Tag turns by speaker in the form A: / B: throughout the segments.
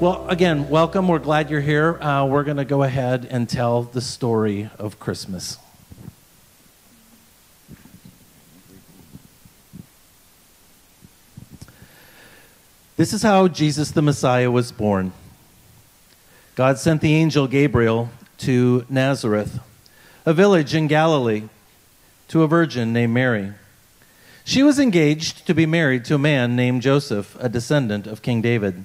A: Well, again, welcome. We're glad you're here. Uh, we're going to go ahead and tell the story of Christmas. This is how Jesus the Messiah was born. God sent the angel Gabriel to Nazareth, a village in Galilee, to a virgin named Mary. She was engaged to be married to a man named Joseph, a descendant of King David.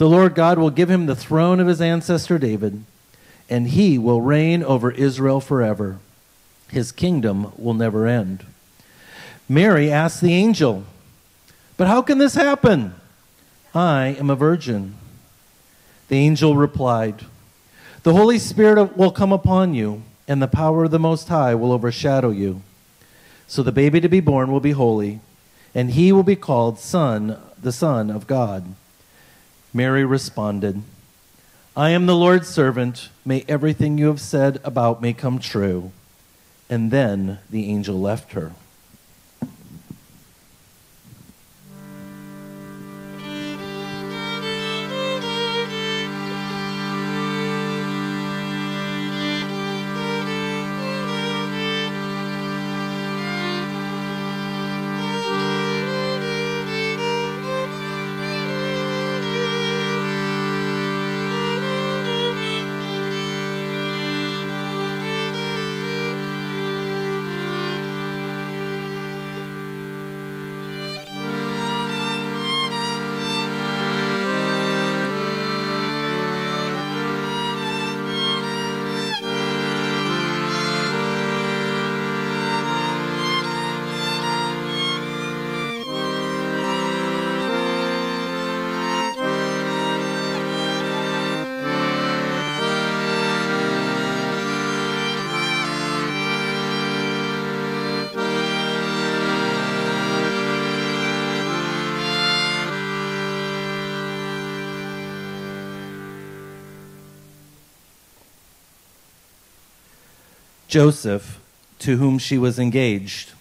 A: The Lord God will give him the throne of his ancestor David, and he will reign over Israel forever. His kingdom will never end. Mary asked the angel, But how can this happen? I am a virgin. The angel replied, The Holy Spirit will come upon you, and the power of the Most High will overshadow you. So the baby to be born will be holy, and he will be called Son, the Son of God. Mary responded, I am the Lord's servant. May everything you have said about me come true. And then the angel left her. Joseph, to whom she was engaged,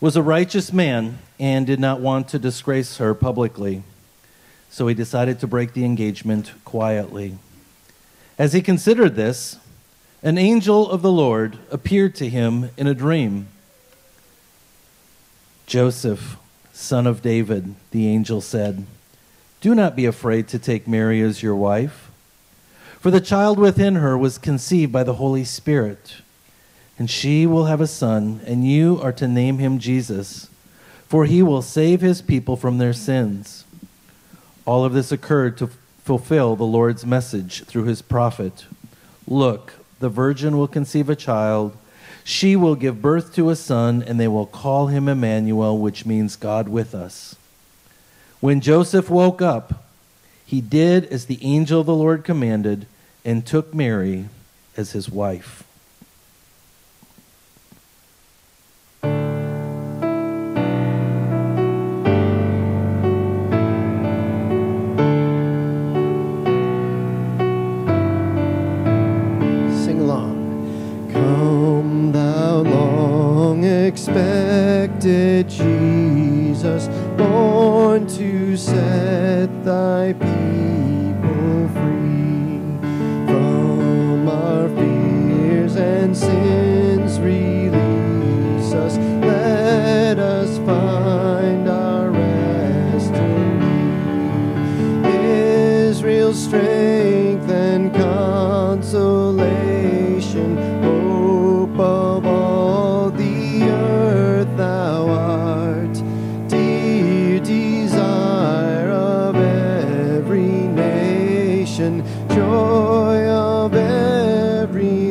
A: was a righteous man and did not want to disgrace her publicly. So he decided to break the engagement quietly. As he considered this, an angel of the Lord appeared to him in a dream. Joseph, son of David, the angel said, Do not be afraid to take Mary as your wife, for the child within her was conceived by the Holy Spirit and she will have a son, and you are to name him Jesus, for he will save his people from their sins. All of this occurred to fulfill the Lord's message through his prophet Look, the virgin will conceive a child. She will give birth to a son, and they will call him Emmanuel, which means God with us. When Joseph woke up, he did as the angel of the Lord commanded and took Mary as his wife.
B: joy of every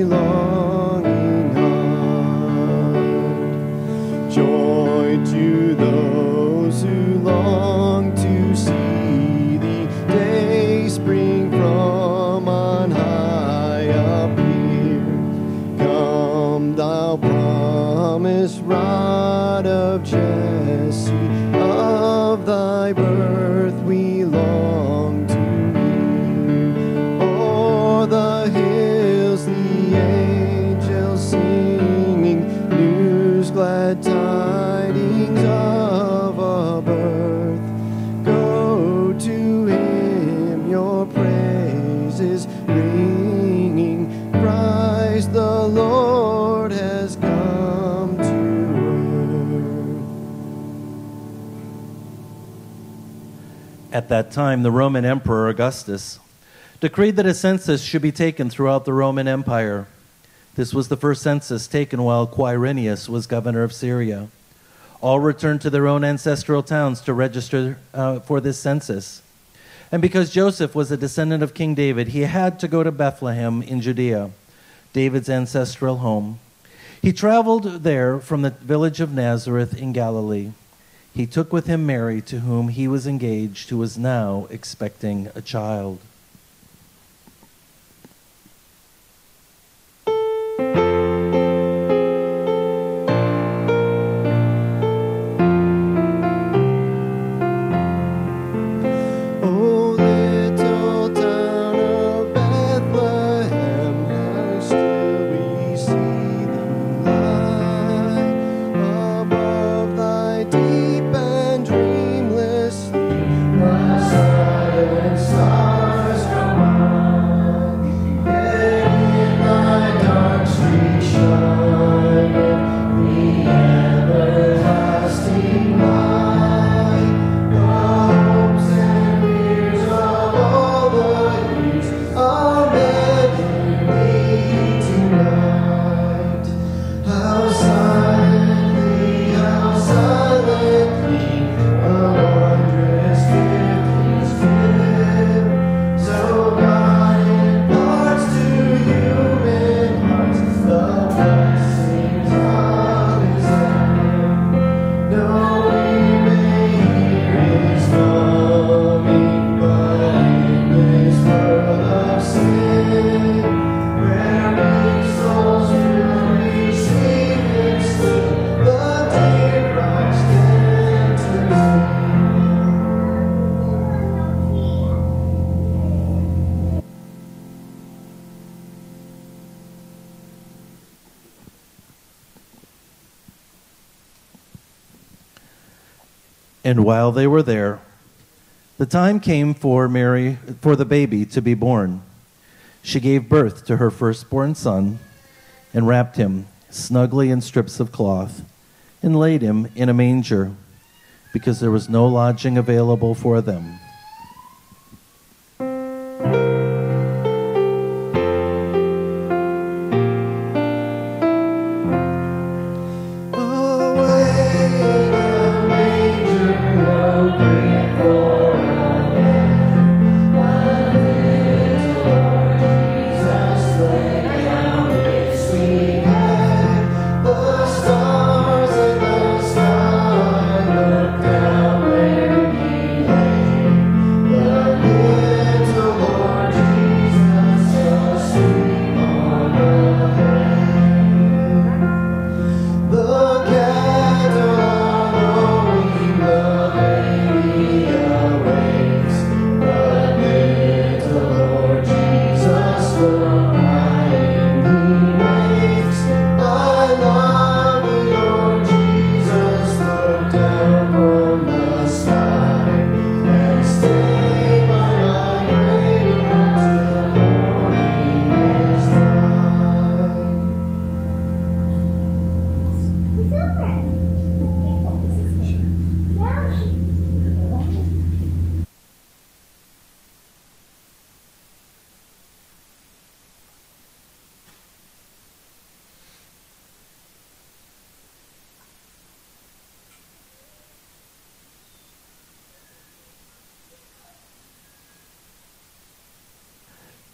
B: At that time, the Roman Emperor Augustus decreed that a census should be taken throughout the Roman Empire. This was the first census taken while Quirinius was governor of Syria. All returned to their own ancestral towns to register uh, for this census. And because Joseph was a descendant of King David, he had to go to Bethlehem in Judea, David's ancestral home. He traveled there from the village of Nazareth in Galilee. He took with him Mary, to whom he was engaged, who was now expecting a child.
C: And
B: while they were there, the time came for Mary, for the baby to be born. She gave birth to her firstborn son and wrapped him snugly in strips of cloth and laid him in a manger because there was no lodging available for them.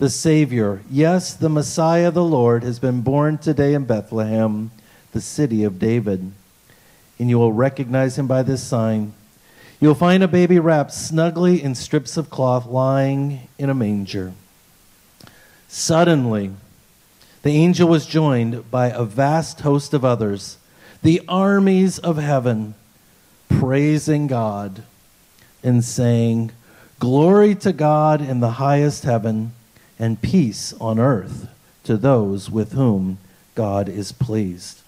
A: The Savior, yes, the Messiah, the Lord, has been born today in Bethlehem, the city of David. And you will recognize him by this sign. You'll find a baby wrapped snugly in strips of cloth lying in a manger. Suddenly, the angel was joined by a vast host of others, the armies of heaven, praising God and saying, Glory to God in the highest heaven, and peace on earth to those with whom God is pleased.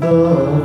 B: The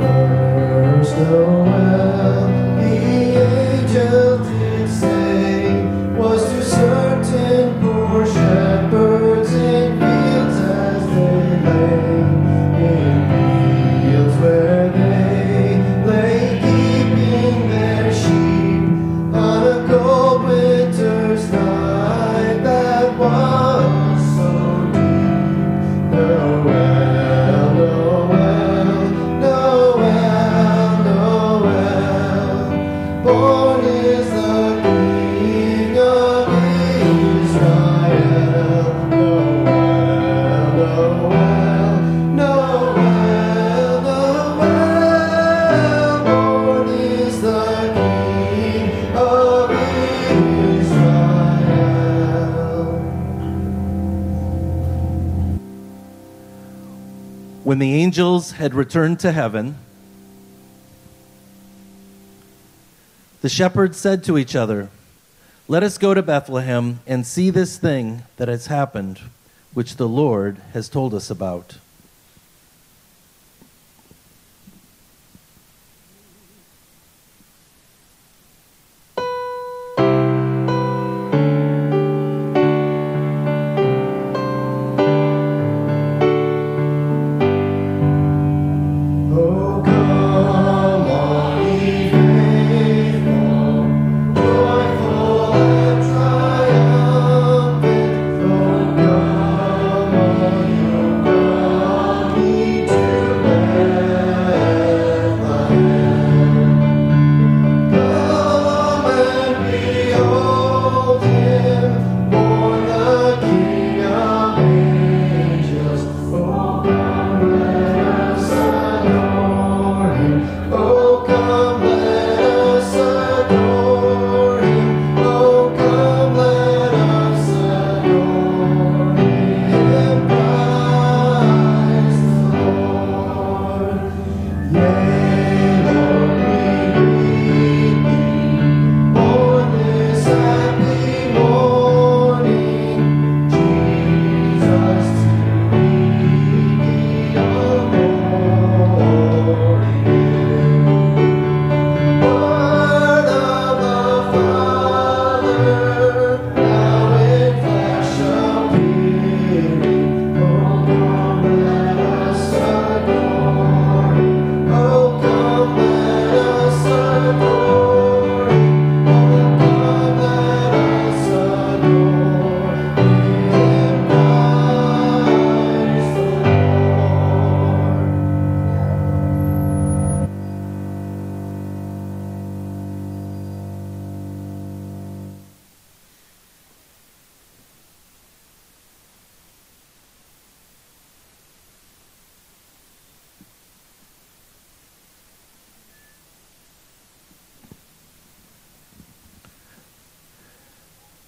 A: had returned to heaven, the shepherds said to each other, Let us go to Bethlehem and see this thing that has happened, which the Lord has told us about.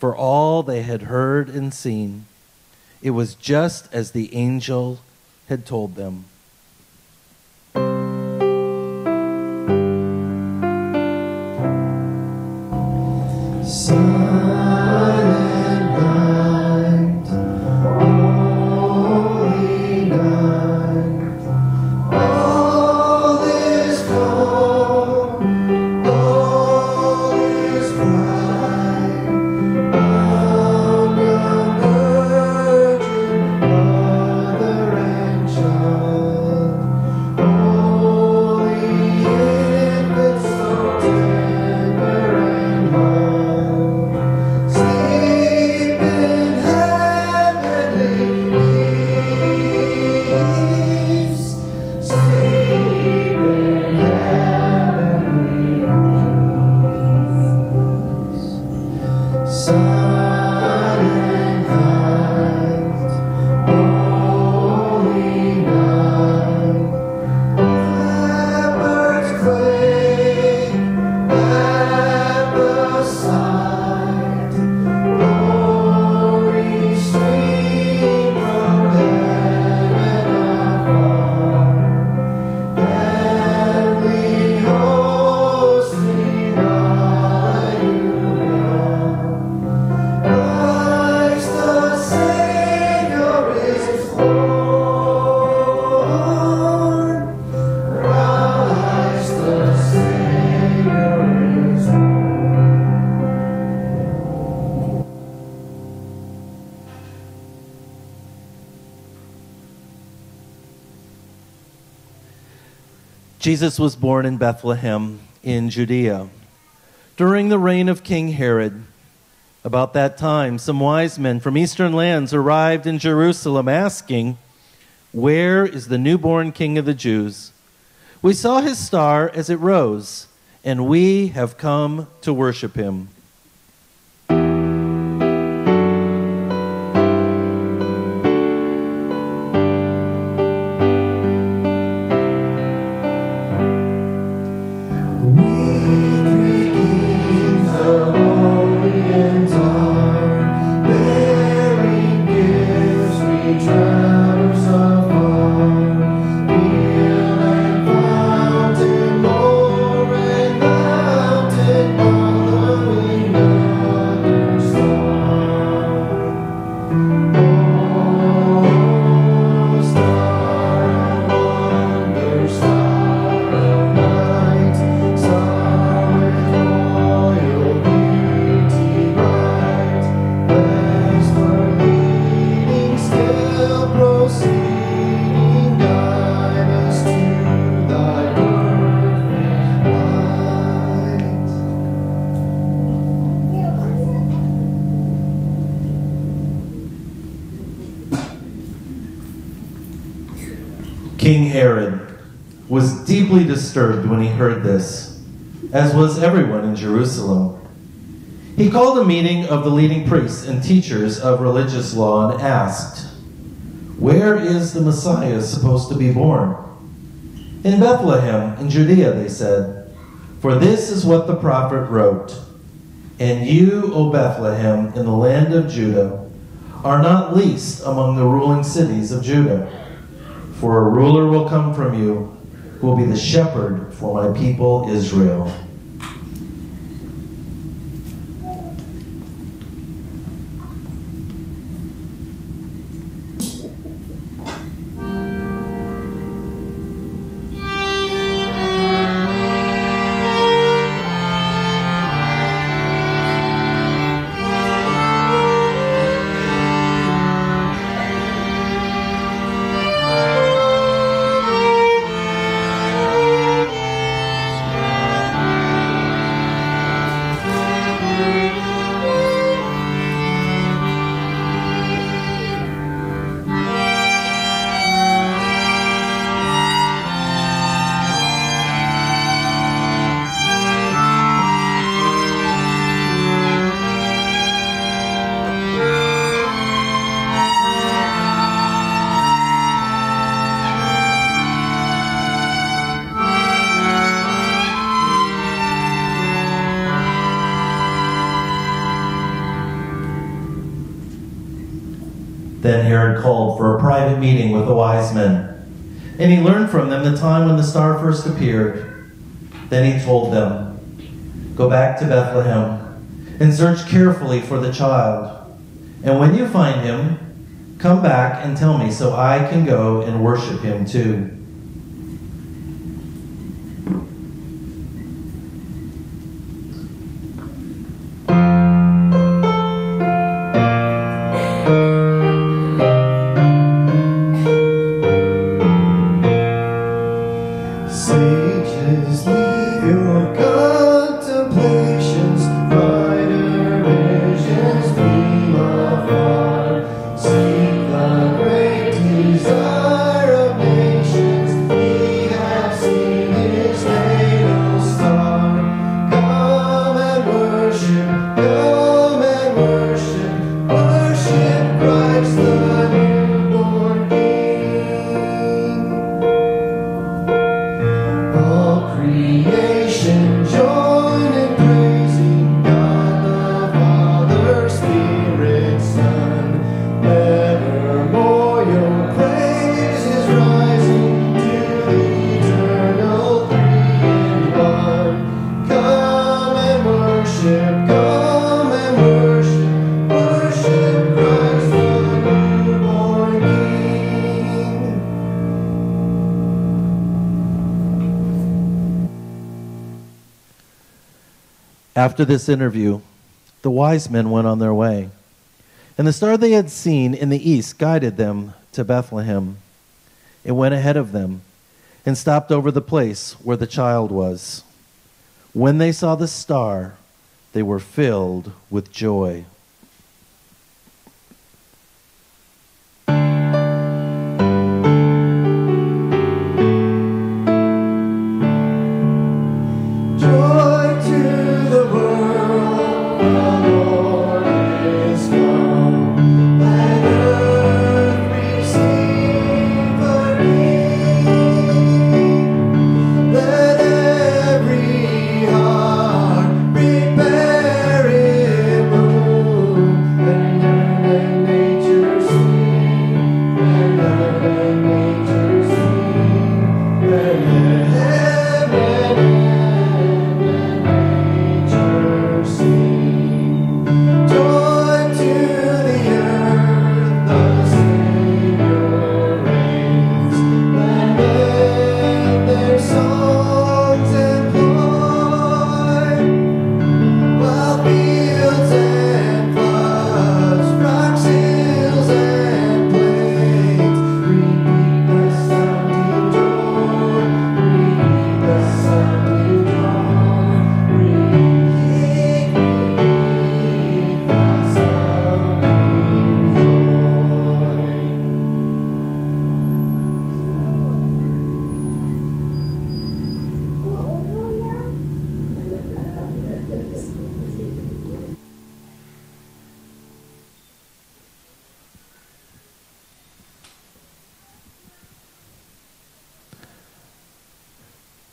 A: for all they had heard and seen. It was just as the angel had told them.
B: Jesus was born in Bethlehem in Judea during the reign of King Herod. About that time, some wise men from eastern lands arrived in Jerusalem asking, Where is the newborn King of the Jews? We saw his star as it rose, and we have come to worship him. Disturbed when he heard this, as was everyone in Jerusalem. He called a meeting of the leading priests and teachers of religious law and asked, Where is the Messiah supposed to be born? In Bethlehem, in Judea, they said, For this is what the prophet wrote And you, O Bethlehem, in the land of Judah, are not least among the ruling cities of Judah. For a ruler will come from you will be the shepherd for my people Israel. Called for a private meeting with the wise men, and he learned from them the time when the star first appeared. Then he told them, Go back to Bethlehem and search carefully for the child. And when you find him, come back and tell me so I can go and worship him too. After this interview, the wise men went on their way. And the star they had seen in the east guided them to Bethlehem. It went ahead of them and stopped over the place where the child was. When they saw the star, they were filled with joy.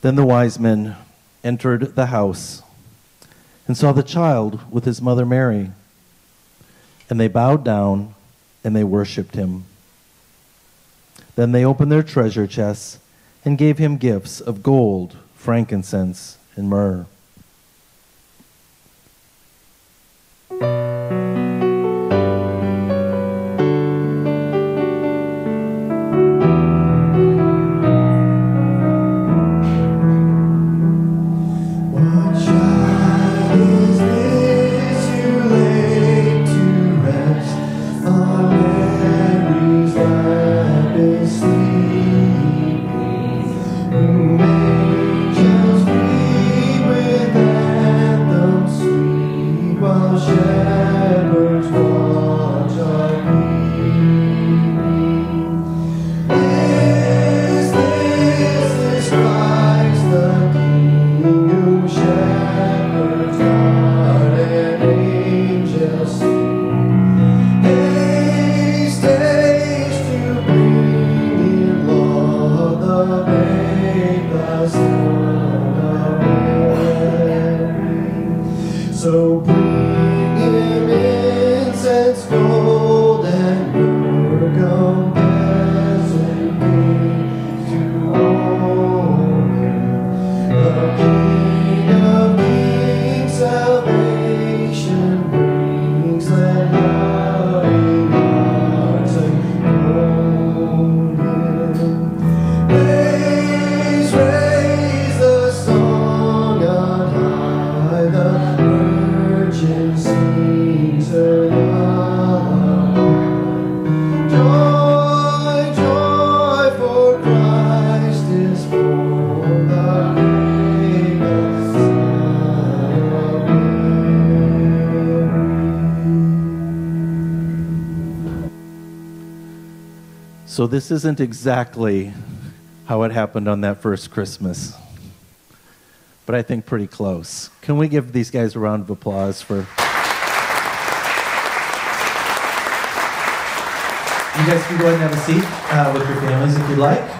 B: Then the wise men entered the house and saw the child with his mother Mary. And they bowed down and they worshiped him. Then they opened their treasure chests and gave him gifts of gold, frankincense, and myrrh. This isn't exactly how it happened on that first Christmas, but I think pretty close. Can we give these guys a round of applause for?
A: You guys can go ahead and have a seat uh, with your families if you'd like.